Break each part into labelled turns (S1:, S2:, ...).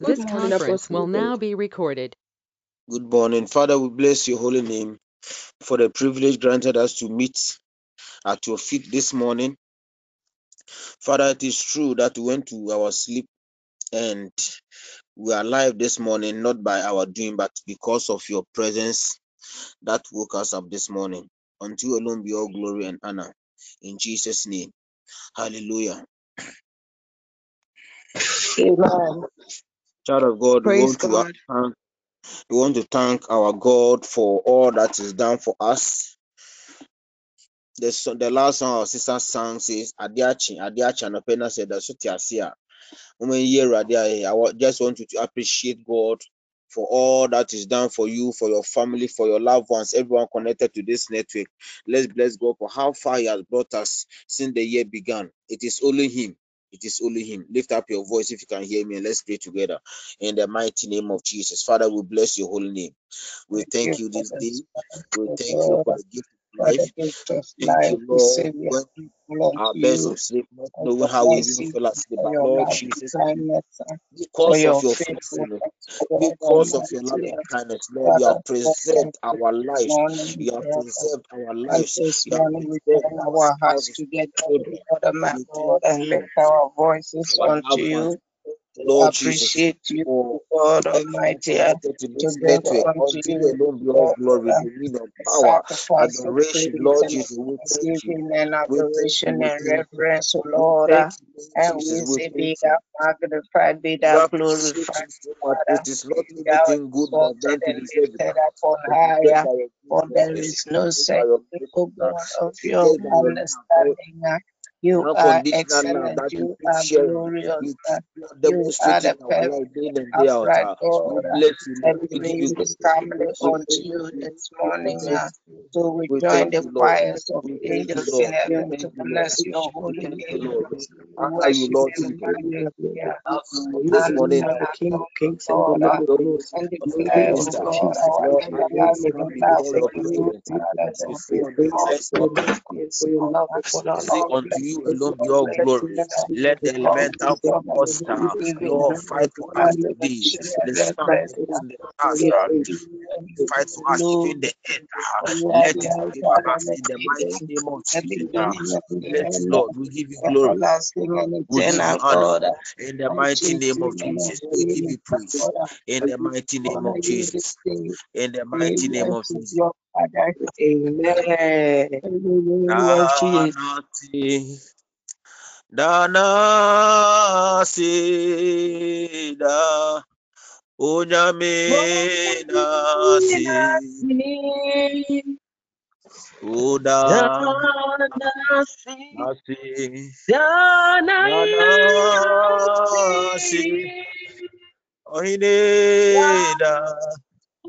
S1: This conference will now be recorded.
S2: Good morning. Father, we bless your holy name for the privilege granted us to meet at your feet this morning. Father, it is true that we went to our sleep and we are alive this morning, not by our doing, but because of your presence that woke us up this morning. Unto you alone be all glory and honor. In Jesus' name. Hallelujah.
S3: Amen.
S2: Child of God, we want to
S3: God.
S2: thank we want to thank our God for all that is done for us. The, the last song our sister sang says, Adiachi, Adiachi, and Opena said, That's what you. Woman, year, Adia, I just want you to appreciate God for all that is done for you, for your family, for your loved ones, everyone connected to this network. Let's bless God for how far He has brought us since the year began. It is only Him. It is only Him. Lift up your voice if you can hear me and let's pray together in the mighty name of Jesus. Father, we bless your holy name. We
S3: Thank you
S2: this day. We thank you for the gift of life. Thank you, Lord.
S3: Say we are
S2: When
S3: grateful unto
S2: our best
S3: you
S2: of sleep, not knowing how we even feel asleep, but Lord Jesus,
S3: uh, for
S2: because of
S3: your
S2: faithfulness, because of your loving kindness, Lord, you have preserved our lives. You have preserved our lives. You have
S3: we
S2: preserved our
S3: hearts
S2: spouses,
S3: together,
S2: children.
S3: Lord, my
S2: We thank
S3: God, and lift our voices unto you
S2: Lord Jesus,
S3: appreciate you,
S2: for
S3: God Almighty,
S2: connected to this network.
S3: unto
S2: you
S3: you,
S2: alone be all glory, dominion, power, adoration. Lord Jesus, we thank you.
S3: thanksgiving and
S2: We thank you.
S3: adoration and reverence, O Lord.
S2: you,
S3: And we
S2: Jesus.
S3: Say, Be thou magnified, be thou glorified,
S2: you so much.
S3: Father,
S2: It is not anything good
S3: exalted
S2: done to
S3: and
S2: deserve it.
S3: up on
S2: It is just
S3: higher. For there is no
S2: It is by your
S3: second,
S2: grace.
S3: O God, of your
S2: just by your love.
S3: understanding. You are excellent,
S2: that you
S3: are glorious.
S2: You
S3: uh, you are the perfect
S2: life day in and day out.
S3: upright
S2: uh.
S3: God, uh, and we
S2: We you
S3: lift this family
S2: We
S3: unto you this morning. so we join the choirs of angels in heaven to
S2: Lord.
S3: bless your holy name.
S2: Lord. Honor you, Lord
S3: and
S2: Jesus.
S3: magnify
S2: We
S3: you.
S2: this morning
S4: King of Kings and the Lord of Lords.
S3: and
S4: the
S3: oh
S4: of
S2: Esther.
S3: God,
S4: Jesus,
S3: our
S4: we
S2: Lord,
S4: give you
S2: again we
S4: praise,
S3: everlasting
S2: come
S4: we
S3: love
S2: before
S3: for
S2: your
S4: exalt your
S3: you,
S4: name,
S2: presence,
S3: Father,
S4: Jesus.
S3: the
S4: We
S2: before the
S4: praise
S3: faithful
S4: you
S2: presence
S4: for
S2: of
S4: your
S2: You alone be
S3: all
S2: glory. Let the elemental
S4: honor.
S2: fight for us today. The sun, the the the
S3: and we
S2: fight for us, even the
S3: end.
S2: Let
S3: the
S2: it favor us in the mighty name of Jesus.
S3: the
S2: Let Lord, we give you glory. We give you honor in the mighty name of Jesus. We give you praise in the mighty name of Jesus. In the mighty name of Jesus.
S3: Father.
S4: Amen.
S2: Danasi, danasi, da, onyame nasi, uda nasi, danasi, ohine da.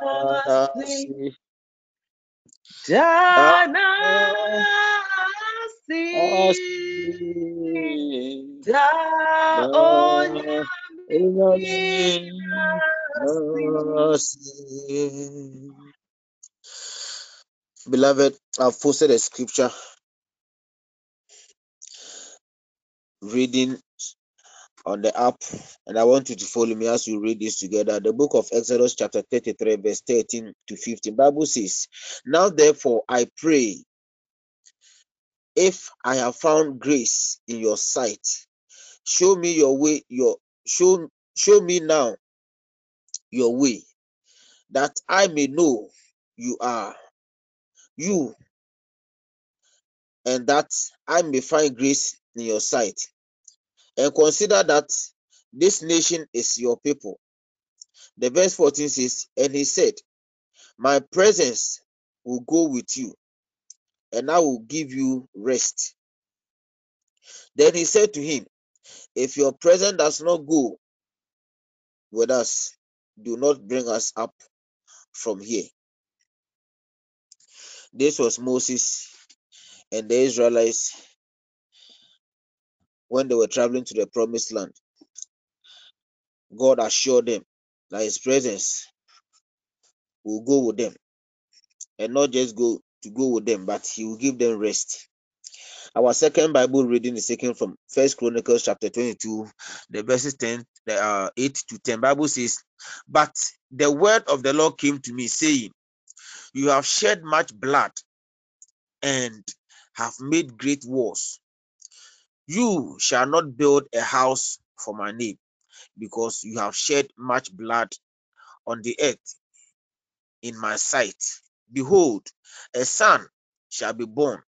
S3: Danasi, Danasi, Da
S2: Beloved, I've posted a scripture. Reading on the app, and I want you to follow me as we read this together. The book of Exodus, chapter 33, verse 13 to 15. Bible says, Now therefore I pray, if I have found grace in your sight, show me your way, your show show me now your way, that I may know you are you, and that I may find grace in your sight. And consider that this nation is your people. The verse 14 says, And he said, My presence will go with you, and I will give you rest. Then he said to him, If your presence does not go with us, do not bring us up from here. This was Moses and the Israelites when they were traveling to the promised land. God assured them that His presence will go with them and not just go to go with them, but He will give them rest. Our second Bible reading is taken from First Chronicles chapter 22, the verses 10, uh, 8 to 10. Bible says, But the word of the Lord came to me, saying, You have shed much blood and have made great wars. You shall not build a house for my name, because you have shed much blood on the earth in my sight. Behold, a son shall be born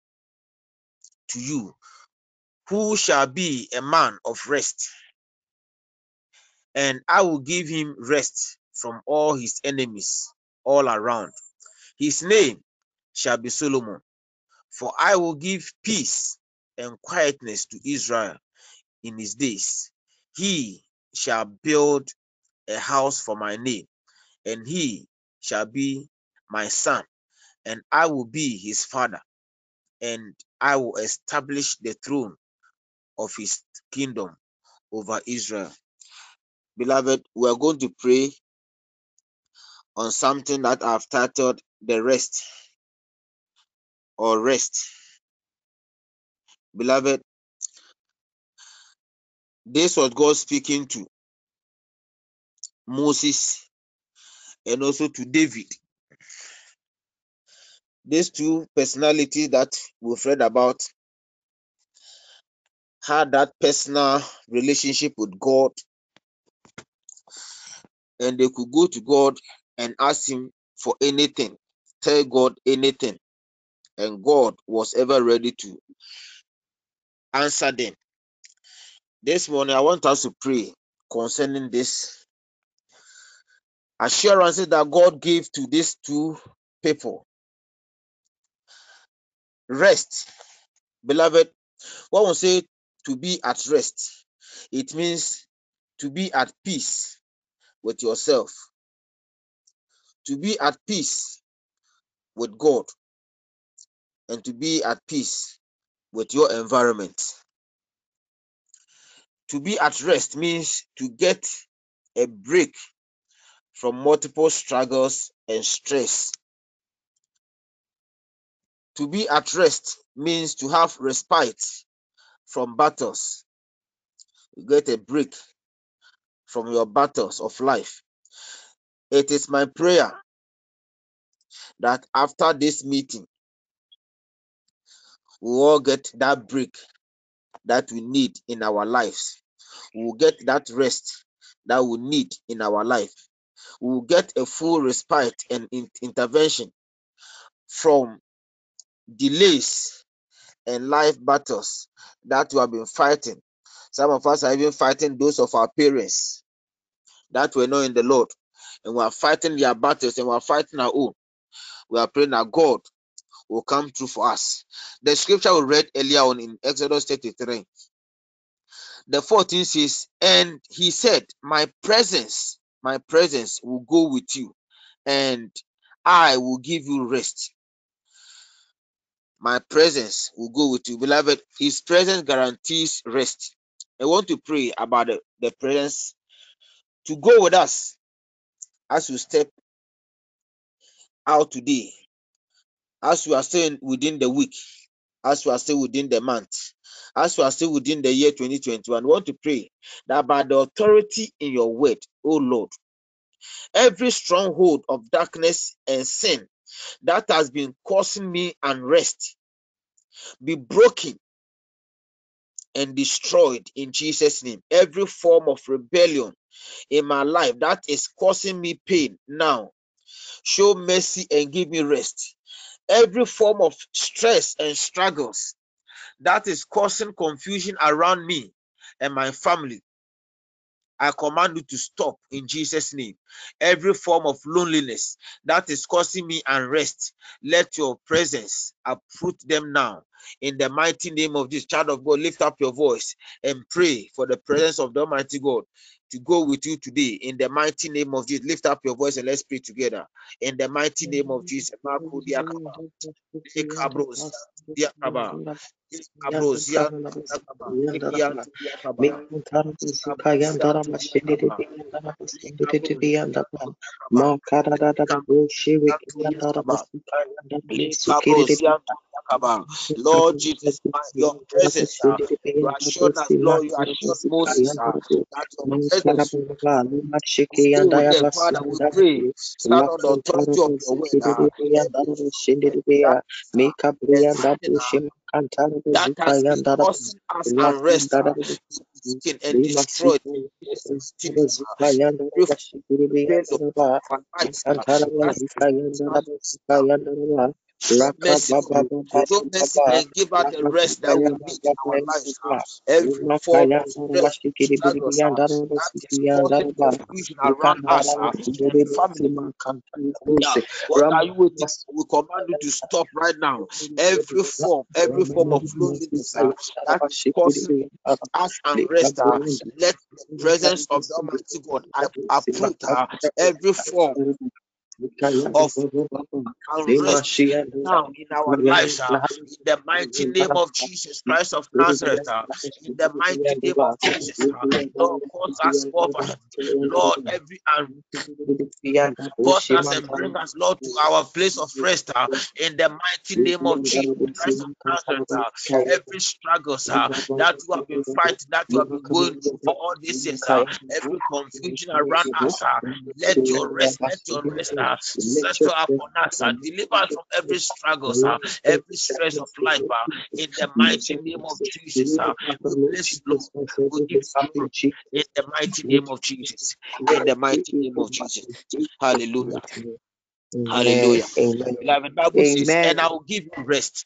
S2: to you, who shall be a man of rest, and I will give him rest from all his enemies all around. His name shall be Solomon, for I will give peace and quietness to Israel in his days. He shall build a house for my name, and he shall be my son, and I will be his father, and I will establish the throne of his kingdom over Israel. Beloved, we are going to pray on something that I've titled The Rest or Rest. Beloved, this was God speaking to Moses and also to David. These two personalities that we've read about had that personal relationship with God and they could go to God and ask Him for anything, tell God anything, and God was ever ready to answer them. This morning, I want us to pray concerning this assurances that God gave to these two people. Rest, beloved. What we say to be at rest, it means to be at peace with yourself, to be at peace with God, and to be at peace with your environment. To be at rest means to get a break from multiple struggles and stress. To be at rest means to have respite from battles. You get a break from your battles of life. It is my prayer that after this meeting, we all get that break that we need in our lives. We will get that rest that we need in our life. We will get a full respite and in intervention from delays and life battles that we have been fighting. Some of us are even fighting those of our parents that were not in the Lord. And we are fighting their battles and we are fighting our own. We are praying that God will come through for us. The scripture we read earlier on in Exodus 33, the 14 says, And he said, My presence, my presence will go with you, and I will give you rest. My presence will go with you. Beloved, his presence guarantees rest. I want to pray about the, the presence to go with us as we step out today, as we are staying within the week, as we are still within the month, as we are still within the year 2021. We want to pray that by the authority in your word, oh Lord, every stronghold of darkness and sin that has been causing me unrest be broken and destroyed in Jesus' name. Every form of rebellion in my life that is causing me pain now, show mercy and give me rest. Every form of stress and struggles that is causing confusion around me and my family, I command you to stop in Jesus' name. Every form of loneliness that is causing me unrest, let your presence uproot them now. In the mighty name of this child of God, lift up your voice and pray for the presence of the Almighty God to go with you today. In the mighty name of Jesus, lift up your voice and let's pray together. In the mighty name of Jesus, Lord Jesus, your presence, uh, you us, Lord, you Moses uh, that your presence stay with them. Father, we pray, stand on the authority of your word. Uh, that has been causing us uh, and destroyed. Mercy, show mercy and give us the rest that we need in our lives. Every form of stress, that causing confusion around us uh, family. What are you waiting? We command you to stop right now. Every form, every form of loneliness uh, that causes us unrest. Uh, let the presence of the Almighty God uproot every form of unrest now in our lives, uh, in the mighty name of Jesus Christ of Nazareth, uh, in the mighty name of Jesus, uh, Lord, cause us over, Lord, every un- cause us and bring us, Lord, to our place of rest, uh, in the mighty name of Jesus Christ of Nazareth, uh, every struggles uh, that you have been fighting, that you have been going through for all these years, uh, every confusion around us, uh, let your rest, let your rest, uh, settle upon us, uh, deliver us from every struggle, uh, every stress of life, uh, in the mighty name of Jesus. We bless you, Lord. We give you in the mighty name of Jesus. In the mighty name of Jesus. Hallelujah. Hallelujah. Beloved, Bible says, and I will give you rest.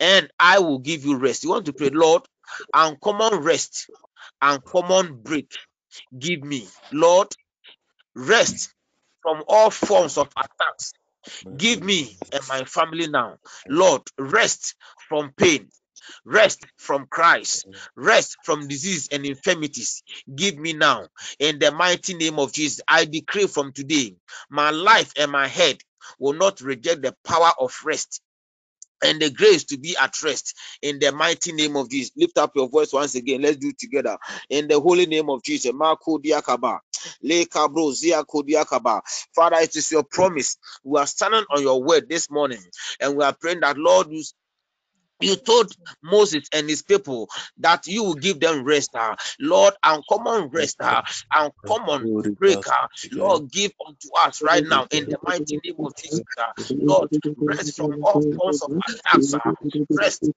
S2: And I will give you rest. You want to pray, Lord, And uncommon rest, and uncommon break. Give me, Lord, rest from all forms of attacks. Give me and my family now, Lord, rest from pain, rest from Christ, rest from disease and infirmities. Give me now, in the mighty name of Jesus. I decree from today, my life and my head will not reject the power of rest and the grace to be at rest in the mighty name of Jesus. Lift up your voice once again. Let's do it together in the holy name of Jesus. Diakaba. Father, it is your promise. We are standing on your word this morning and we are praying that Lord, you told Moses and his people that you will give them rest, uh, Lord, uncommon rest, ah, uh, uncommon break, uh, Lord, give unto us right now in the mighty name of Jesus, Lord, rest from all forms of attacks, rest,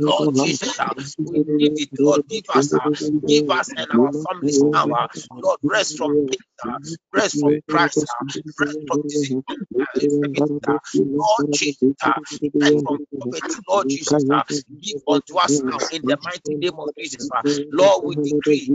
S2: Lord Jesus, we need it, Lord, give us, give us and our families now, Lord, rest from pain, rest from Christ, rest from disease, Lord Jesus, rest from poverty, Lord Jesus, uh, give unto us now in the mighty name of Jesus. Uh, Lord, we decree,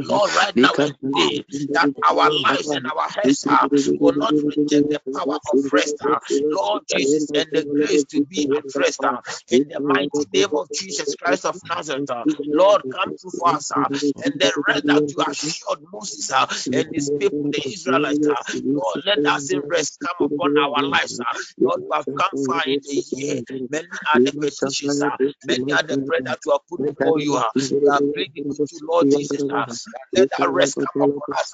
S2: Lord, right now and today, that our lives and our health uh, will not reject the power of rest. Uh, Lord Jesus, and the grace to be at rest uh, in the mighty name of Jesus Christ of Nazareth. Uh, Lord, come for us uh, and the rest that you assured Moses uh, and his people, the Israelites. Uh, Lord, let us in rest come upon our lives. Uh, Lord, we have come far in the year. Many are many are the prayer that you have put before you. We are pleading with you, Lord Jesus. Let that rest upon us.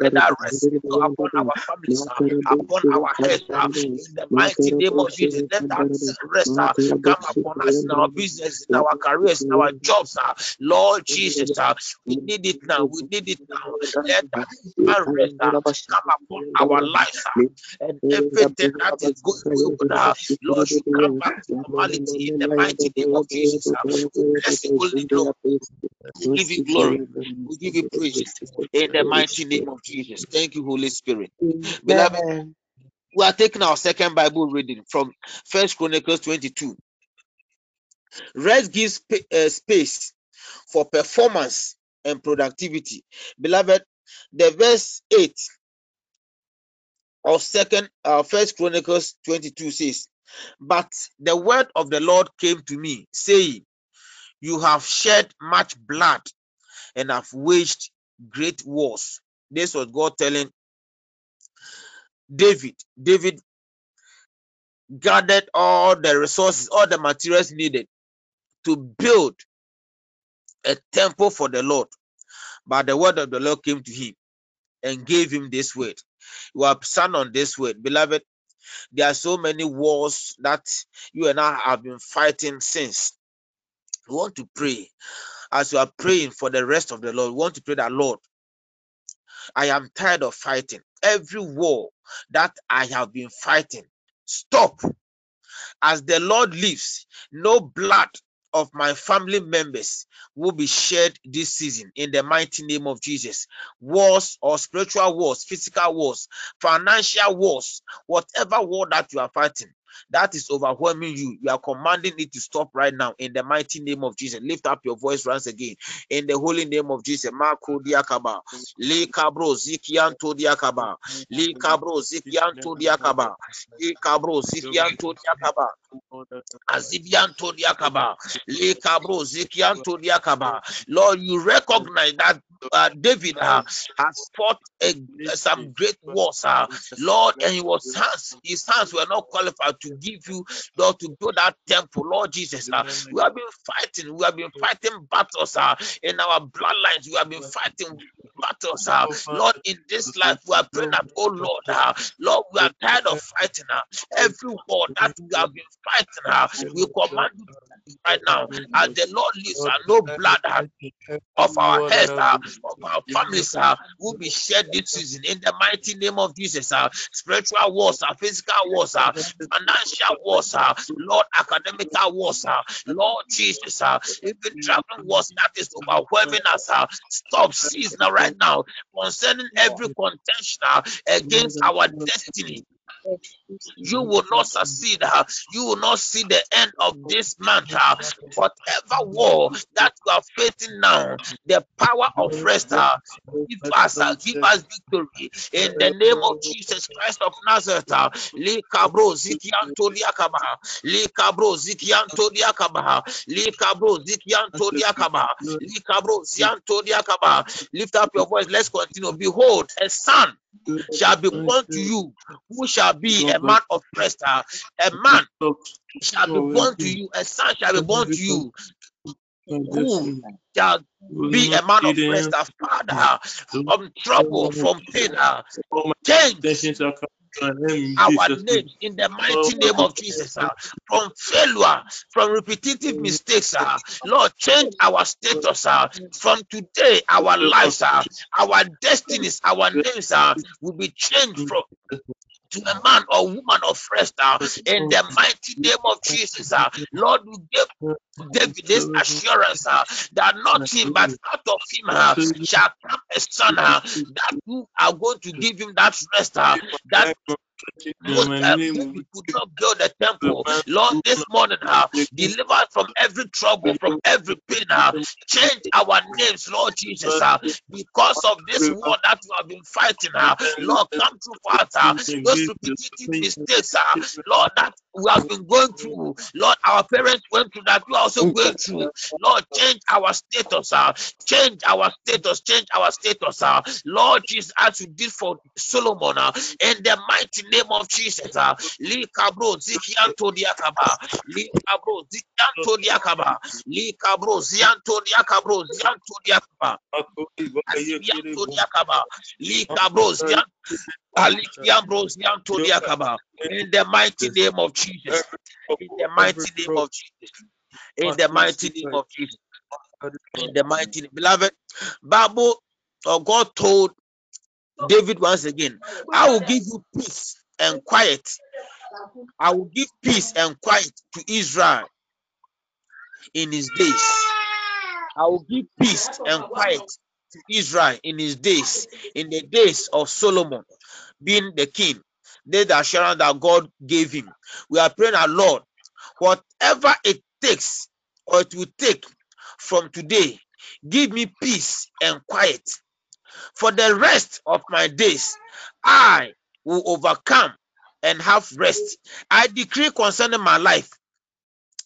S2: Let that rest upon our families, upon our heads. In the mighty name of Jesus, let that rest come upon us in our business, in our careers, in our jobs. Lord Jesus, we need it now. We need it now. Let that rest come upon our lives and everything that is going on. Lord, you come back to normality in the mighty name of Jesus. Uh, we bless you, Holy Lord. We give you glory. We give you praise in the mighty name of Jesus. Thank you, Holy Spirit. Beloved, we are taking our second Bible reading from First Chronicles 22. Rest gives uh, space for performance and productivity. Beloved, the verse 8 of second uh, first chronicles 22 says but the word of the lord came to me saying you have shed much blood and have waged great wars. This was god telling david. David gathered all the resources all the materials needed to build a temple for the lord. But the word of the lord came to him and gave him this word. You have stand on this word, beloved. There are so many wars that you and I have been fighting since. We want to pray as you are praying for the rest of the Lord. We want to pray that, Lord, I am tired of fighting. Every war that I have been fighting, stop. As the Lord lives, no blood of my family members will be shared this season in the mighty name of Jesus. Wars or spiritual wars, physical wars, financial wars, whatever war that you are fighting, that is overwhelming you. You are commanding it to stop right now in the mighty name of Jesus. Lift up your voice once again in the holy name of Jesus. Marco diakaba, li kabro zikianto diakaba, li kabro zikianto diakaba, li kabro zikianto diakaba. Azibianto diakaba, li kabro zikianto diakaba. Lord, you recognize that uh, David uh, has fought a, some great wars, uh, Lord, and he was hands, his hands were not qualified to give you, Lord, to build that temple, Lord Jesus. Uh, we have been fighting, we have been fighting battles uh, in our bloodlines, we have been fighting battles, uh, Lord, in this life, we are praying that, oh Lord, uh, Lord, we are tired of fighting uh, every war that we have been fighting, uh, we command right now, as the Lord lives, uh, no blood uh, of our heads, uh, of our families uh, will be shed this season in the mighty name of Jesus. Uh, spiritual wars, uh, physical wars, uh, financial wars, uh, Lord, academical wars, uh, Lord Jesus, uh, even traveling wars that is overwhelming us. Uh, stop, season right now, concerning every contention uh, against our destiny you will not succeed. You will not see the end of this month. Whatever war that you are facing now, the power of rest give us, uh, give us victory in the name of Jesus Christ of Nazareth. Lift up your voice. Let's continue. Behold, a son shall be born to you, who shall be a man of rest. A man shall be born to you, a son shall be born to you, who shall be a man of rest, a father from trouble, from pain, uh, change our names in the mighty name of Jesus. Uh, from failure, from repetitive mistakes, uh, Lord, change our status. Uh, from today, our lives, uh, our destinies, our names uh, will be changed from to a man or woman of rest uh, in the mighty name of Jesus. Uh, Lord, we give David this assurance uh, that not him but out of him uh, shall come a son uh, that you are going to give him that rest uh, that uh, could not build a temple. Lord, this morning, uh, deliver from every trouble, from every pain. Uh, change our names, Lord Jesus, uh, because of this war that we have been fighting. Uh, Lord, come through for us. Uh, those repetitive mistakes, uh, Lord, that we have been going through. Lord, our parents went through that. We are also going through. Lord, change our status. Uh, change our status. Change our status. Uh, Lord Jesus, as you did for Solomon, uh, in the mighty name of Jesus. Uh, Li kabro zikianto diakaba. Li kabro zikianto diakaba. Li kabro zianto diakabro zianto diakaba. Zianto diakaba. Li kabro zianto in the mighty name of Jesus. In the mighty name of Jesus. In the mighty name of Jesus. In the mighty name. Beloved, Bible or God told David once again, I will give you peace and quiet. I will give peace and quiet to Israel in his days. I will give peace and quiet to Israel in his days, in the days of Solomon being the king. They the assurance that God gave him. We are praying our Lord, whatever it takes or it will take from today, give me peace and quiet. For the rest of my days, I will overcome and have rest. I decree concerning my life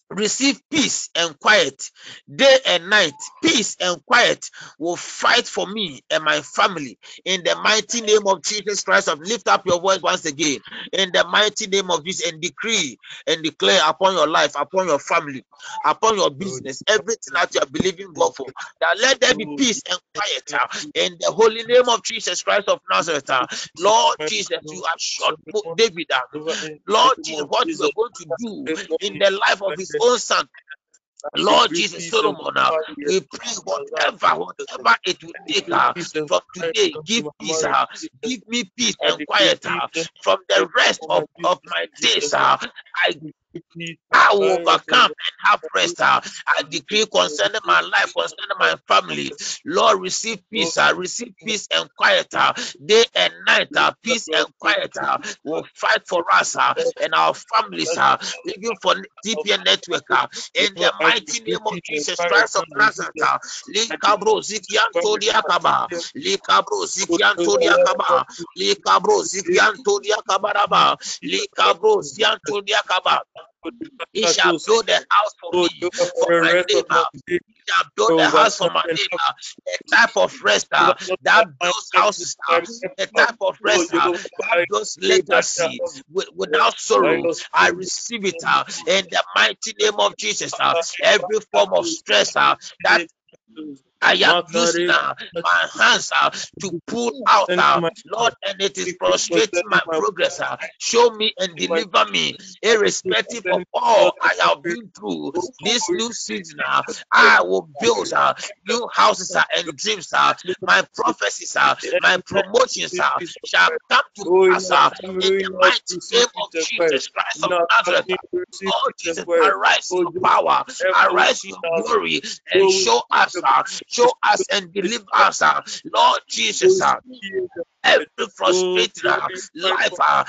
S2: receive peace and quiet. Day and night peace and quiet will fight for me and my family. In the mighty name of jesus christ of lift up your voice once again. In the mighty name of jesus and decree and declare upon your life upon your family upon your business everything that you are believing god for that let there be peace and quiet in the holy name of jesus christ of nazareth. Lord jesus you have shot david lord jesus what you are going to do in the life of his own. Lord Jesus Solomon, uh, we pray whatever, whatever it will take uh, from today, give peace, uh, give me peace and quiet uh, from the rest of, of my days. Uh, I I will overcome and have rest. Uh, I decree concerning my life, concerning my family. Lord, receive peace. I receive peace and quiet. Uh, day and night, uh, peace and quiet uh, will fight for us uh, and our families, uh, even for TPN Network. Uh, in the mighty name of Jesus Christ of Nazareth. Uh, Likabro Zikianto Diakaba. Likabro Zikianto Diakaba. Likabro Zikianto Diakabaraba. Likabro Zikianto Diakaba. He shall build a house for me, for my neighbor. He shall build a house for my neighbor. A type of rest uh, that builds houses, uh, a type of rest uh, that builds legacy without sorrow. I receive it uh, in the mighty name of Jesus. Uh, every form of stress uh, that I am using uh, my hands uh, to pull out, uh, Lord, and it is frustrating my progress. Uh, show me and deliver me, irrespective of all I have been through this new season. Uh, I will build uh, new houses uh, and dreams. Uh, my prophecies, uh, my promotions uh, shall come to pass uh, in the mighty name of Jesus Christ of Nazareth. Oh, Jesus, arise your power, arise your glory, and show us. Uh, show us and deliver us, uh, Lord Jesus. Uh, every frustrated uh, life, uh,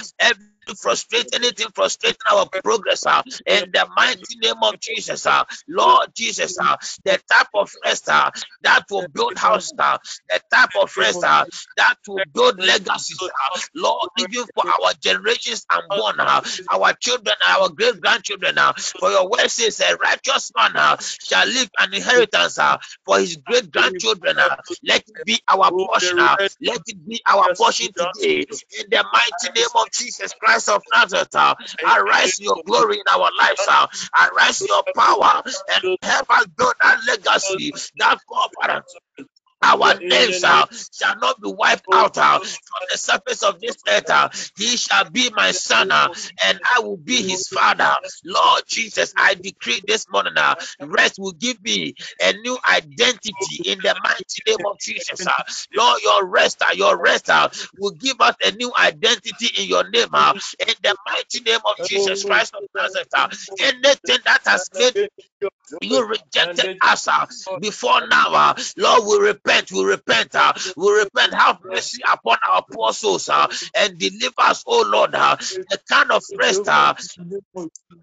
S2: every frustrate anything frustrating our progress uh, in the mighty name of Jesus, uh, Lord Jesus, uh, the type of rest uh, that will build house, uh, the type of rest uh, that will build legacies, uh, Lord, even for our generations unborn, uh, our children, our great grandchildren, uh, for your word says a righteous man uh, shall leave an inheritance uh, for his great grandchildren. Uh, let it be our portion, uh, let it be our portion today in the mighty name of Jesus Christ. Christ of Nazareth, uh, arise your glory in our lives, uh, arise your power, and help us build that legacy, that covenant our names uh, shall not be wiped out uh, from the surface of this earth. Uh, he shall be my son, uh, and I will be his father. Lord Jesus, I decree this morning, uh, rest will give me a new identity in the mighty name of Jesus. Uh, Lord, your rest, uh, your rest uh, will give us a new identity in your name, uh, in the mighty name of Jesus Christ of Nazareth. Uh, anything that has made you rejected us uh, before now, uh, Lord, we repent repent, we repent, uh, we repent. Have mercy upon our poor souls uh, and deliver us, oh Lord, uh, the kind of rest uh,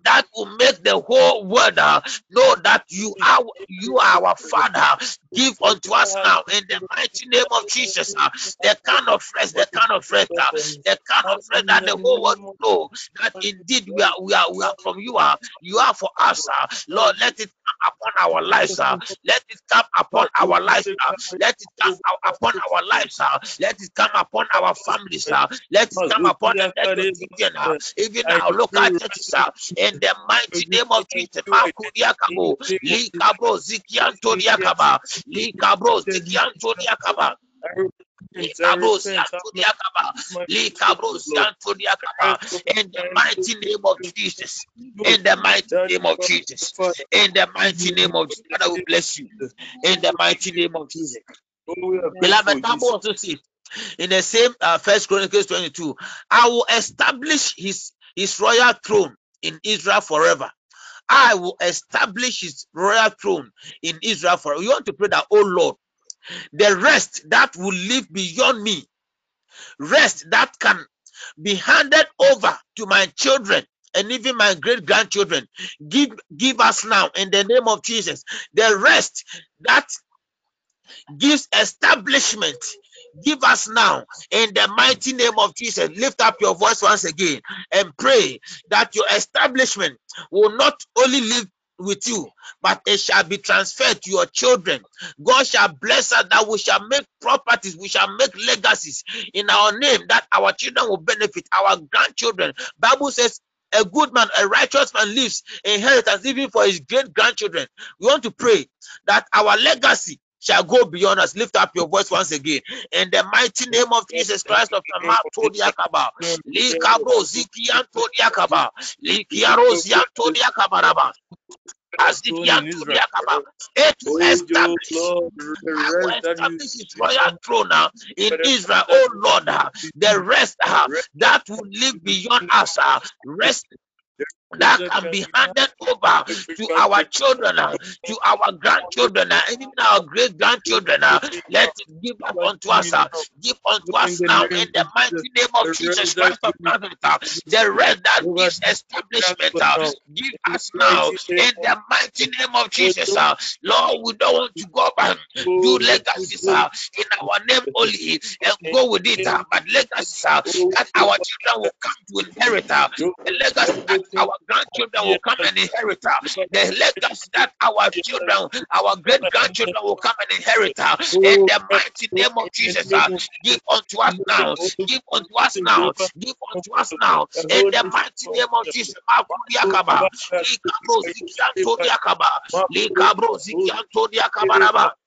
S2: that will make the whole world uh, know that you are you are our Father. Give unto us now in the mighty name of Jesus uh, the kind of rest, the kind of rest, uh, the kind of rest that the whole world know that indeed we are we are we are from you. Uh, you are for us, uh, Lord. Let it come upon our lives. Uh, let it come upon our lives. Uh, let it come upon our lives. Let it come upon our families. Let it come upon the network, uh, even our local churches. In the mighty name of Jesus. Makudiakabo, Likabo, Zikianto Diakaba, Likabro, Zikianto In the mighty name of Jesus. In the mighty name of Jesus. In the mighty name of Jesus. Father, we bless you. In the mighty name of Jesus. Beloved, Bible also says in the same uh, First Chronicles 22, I will establish his his royal throne in Israel forever. I will establish his royal throne in Israel forever. You want to pray that, oh Lord, the rest that will live beyond me, rest that can be handed over to my children and even my great grandchildren. Give give us now in the name of Jesus the rest that gives establishment. Give us now in the mighty name of Jesus. Lift up your voice once again and pray that your establishment will not only live with you, but it shall be transferred to your children. God shall bless us that we shall make properties, we shall make legacies in our name that our children will benefit, our grandchildren. Bible says a good man, a righteous man lives inheritance even for his great grandchildren. We want to pray that our legacy shall go beyond us. Lift up your voice once again. In the mighty name of Jesus Christ of Namatodiakaba. Likabro Zikiantodiakaba. Likiaro Ziantodiakabaraba. As the Yantodiakaba. It will establish. To establish his royal throne now in Israel. Oh Lord, uh, the rest uh, that will live beyond us. Are rest that can be handed over to our children, uh, to our grandchildren, uh, even our great grandchildren. Uh, let it give up unto us, uh, give unto us now in the mighty name of Jesus Christ of Nazareth. Uh. The rest that gives establishment, uh, give us now in the mighty name of Jesus. Lord, we don't want to go back do legacies in our name only and go with it, but legacies that our children will come to inherit, the legacy that our grandchildren uh, will come and inherit the legacy that our children, our great grandchildren will come and inherit in the oh, mighty name of Jesus. Uh, give unto us now, give unto us now, give unto us now in the mighty name of Jesus. Likabro zikianto diakaba Asibianto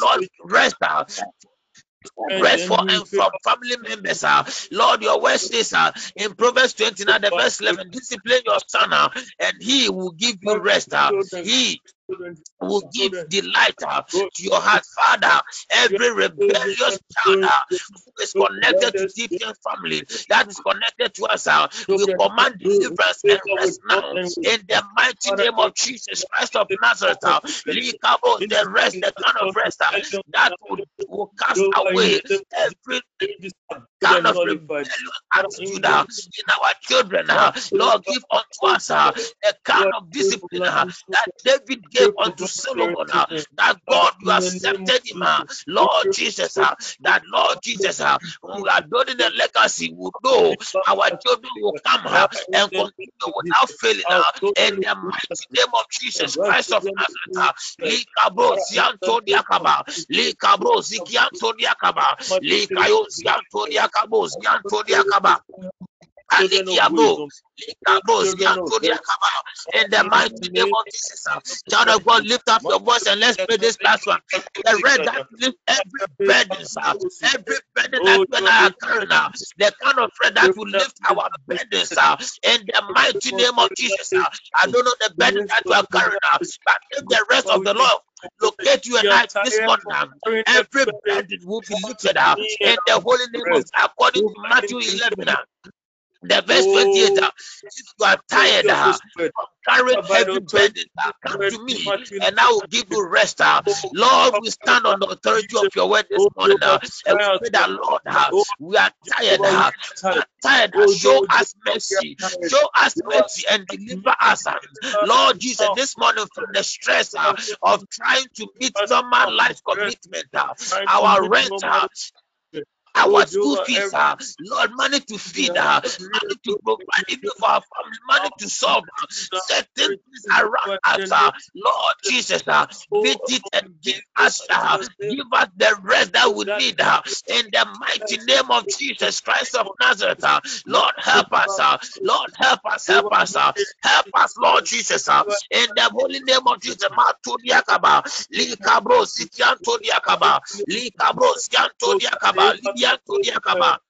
S2: Lord, rest Rest for and from family members. Uh, Lord, your word says uh, in Proverbs 29, the verse 11, discipline your son, uh, and he will give you rest. Uh, he will give delight uh, to your heart, Father. Every rebellious child who is connected to DPN family, that is connected to us, uh, we command deliverance and rest now in the mighty name of Jesus Christ of Nazareth. Uh, the rest, the kind of rest that will, will cast away every kind of attitude uh, in our children. Uh, Lord, give unto us uh, a kind of discipline uh, that David gave unto Solomon. Uh, that God, you accepted him. Uh, Lord Jesus, uh, that Lord Jesus, uh, we are building a legacy. We know our children will come uh, and continue without failing. Uh, in the mighty name of Jesus Christ of Nazareth. Uh, Likabro Zianto Diakaba, Likabro Zikianto Diakaba, Likayo Zianto Diakabo, In the mighty name of Jesus. Uh, child of God, lift up your voice and let's pray this last one. The red that lift every burden, sir. Uh, every burden that we are carrying, up. the kind of red that will lift our burdens in the mighty name of Jesus. I don't know the burden that you are carrying, but if the rest of the Lord locate you and I this morning. Every burden will be lifted up in the holy name of according to Matthew 11. The verse 28, uh, if you are tired uh, of carrying heavy burden, uh, come to me and I will give you rest. Uh. Lord, we stand on the authority of your word this morning uh, and we pray that, Lord, we are tired. We are tired. Show us mercy. Show us mercy and deliver us. Lord Jesus, this morning from the stress of trying to meet normal life commitment, our rent, our school fees, uh, Lord, money to feed, uh, money to provide, even for our family, money to solve uh, certain things around us, uh, Lord Jesus, uh, visit and give us, uh, give us the rest that we need, uh, in the mighty name of Jesus Christ of Nazareth, uh, Lord, help us, uh, Lord, help us, help us, uh, help us, Lord Jesus, uh, in the holy name of Jesus, Matodiakaba, Likabro, Sitiantodiakaba, Likabro, dia, um dia acabar.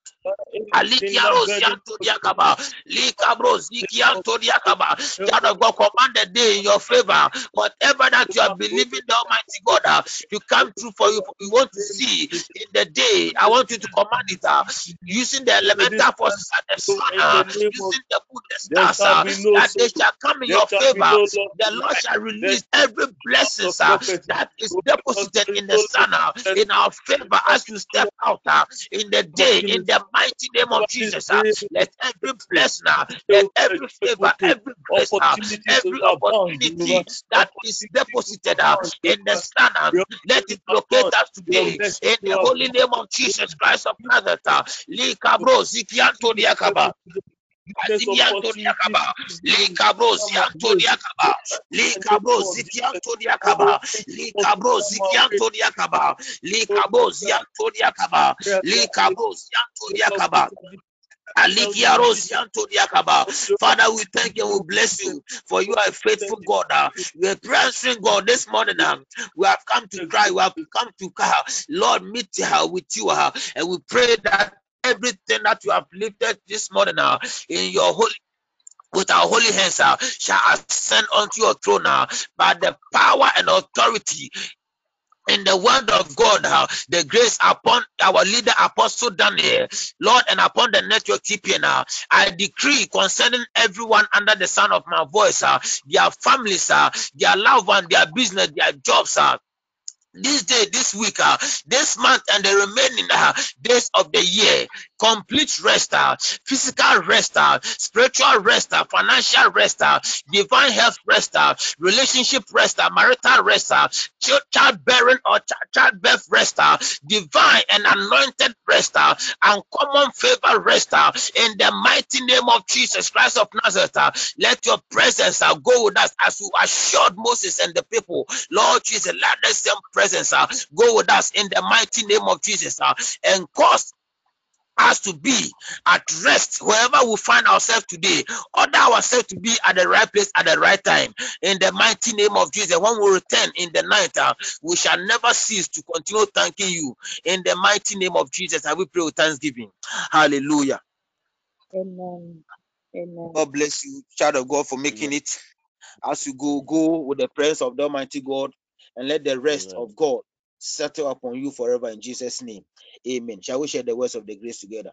S2: Child of God, command the day in your favor. Whatever that you are believing the Almighty God uh, to come true for you, you want to see in the day. I want you to command it uh, using the elemental forces and the sun, uh, using the the stars, uh, that they shall come in your favor. The Lord shall release every blessing uh, that is deposited in the sun uh, in our favor as you step out uh, in the day in the mighty name of Jesus. Uh, let every blessing, uh, let every favor, every grace, uh, every opportunity that is deposited uh, in the sun, uh, let it locate us today. in the holy name of Jesus Christ of Nazareth. Uh, Father, we thank you, we bless you, for you are a faithful God. Uh, we are answering God this morning. Uh, we have come to cry, we have come to cry. Lord, meet her with you, uh, and we pray that everything that you have lifted this morning uh, in your holy with our holy hands uh, shall ascend unto your throne uh, by the power and authority in the word of God, uh, the grace upon our leader Apostle Daniel, Lord, and upon the network TPN. Uh, I decree concerning everyone under the sound of my voice, uh, their families, uh, their loved one, their business, their jobs, uh, this day, this week, uh, this month, and the remaining uh, days of the year, complete rest, uh, physical rest, uh, spiritual rest, uh, financial rest, uh, divine health rest, uh, relationship rest, uh, marital rest, uh, childbearing or ch- childbirth rest, uh, divine and anointed rest, uh, and common favor rest, uh, in the mighty name of Jesus Christ of Nazareth. Let your presence uh, go with us as you assured Moses and the people. Lord Jesus, let the same presence uh, go with us in the mighty name of Jesus uh, and cause us to be at rest wherever we find ourselves today, order ourselves to be at the right place at the right time. In the mighty name of Jesus, when we return in the night, uh, we shall never cease to continue thanking you. In the mighty name of Jesus, I will pray with thanksgiving. Hallelujah.
S3: Amen. Amen.
S5: God bless you, child of God, for making it. As you go, go with the presence of the Almighty God and let the rest Amen. of God settle upon you forever in Jesus' name. Amen. Shall we share the words of the grace together?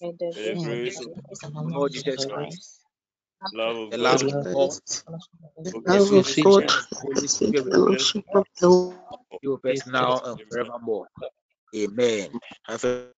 S3: May the
S6: The
S3: grace
S6: grace
S3: of
S6: of
S3: our
S5: Lord
S3: Lord
S5: Jesus
S3: Jesus
S5: Christ,
S3: Christ,
S6: love of
S5: the
S6: God,
S5: love of God,
S3: the
S4: love of God,
S5: of the Holy Spirit
S4: fellowship of the
S5: be with now and forevermore. Amen. Have a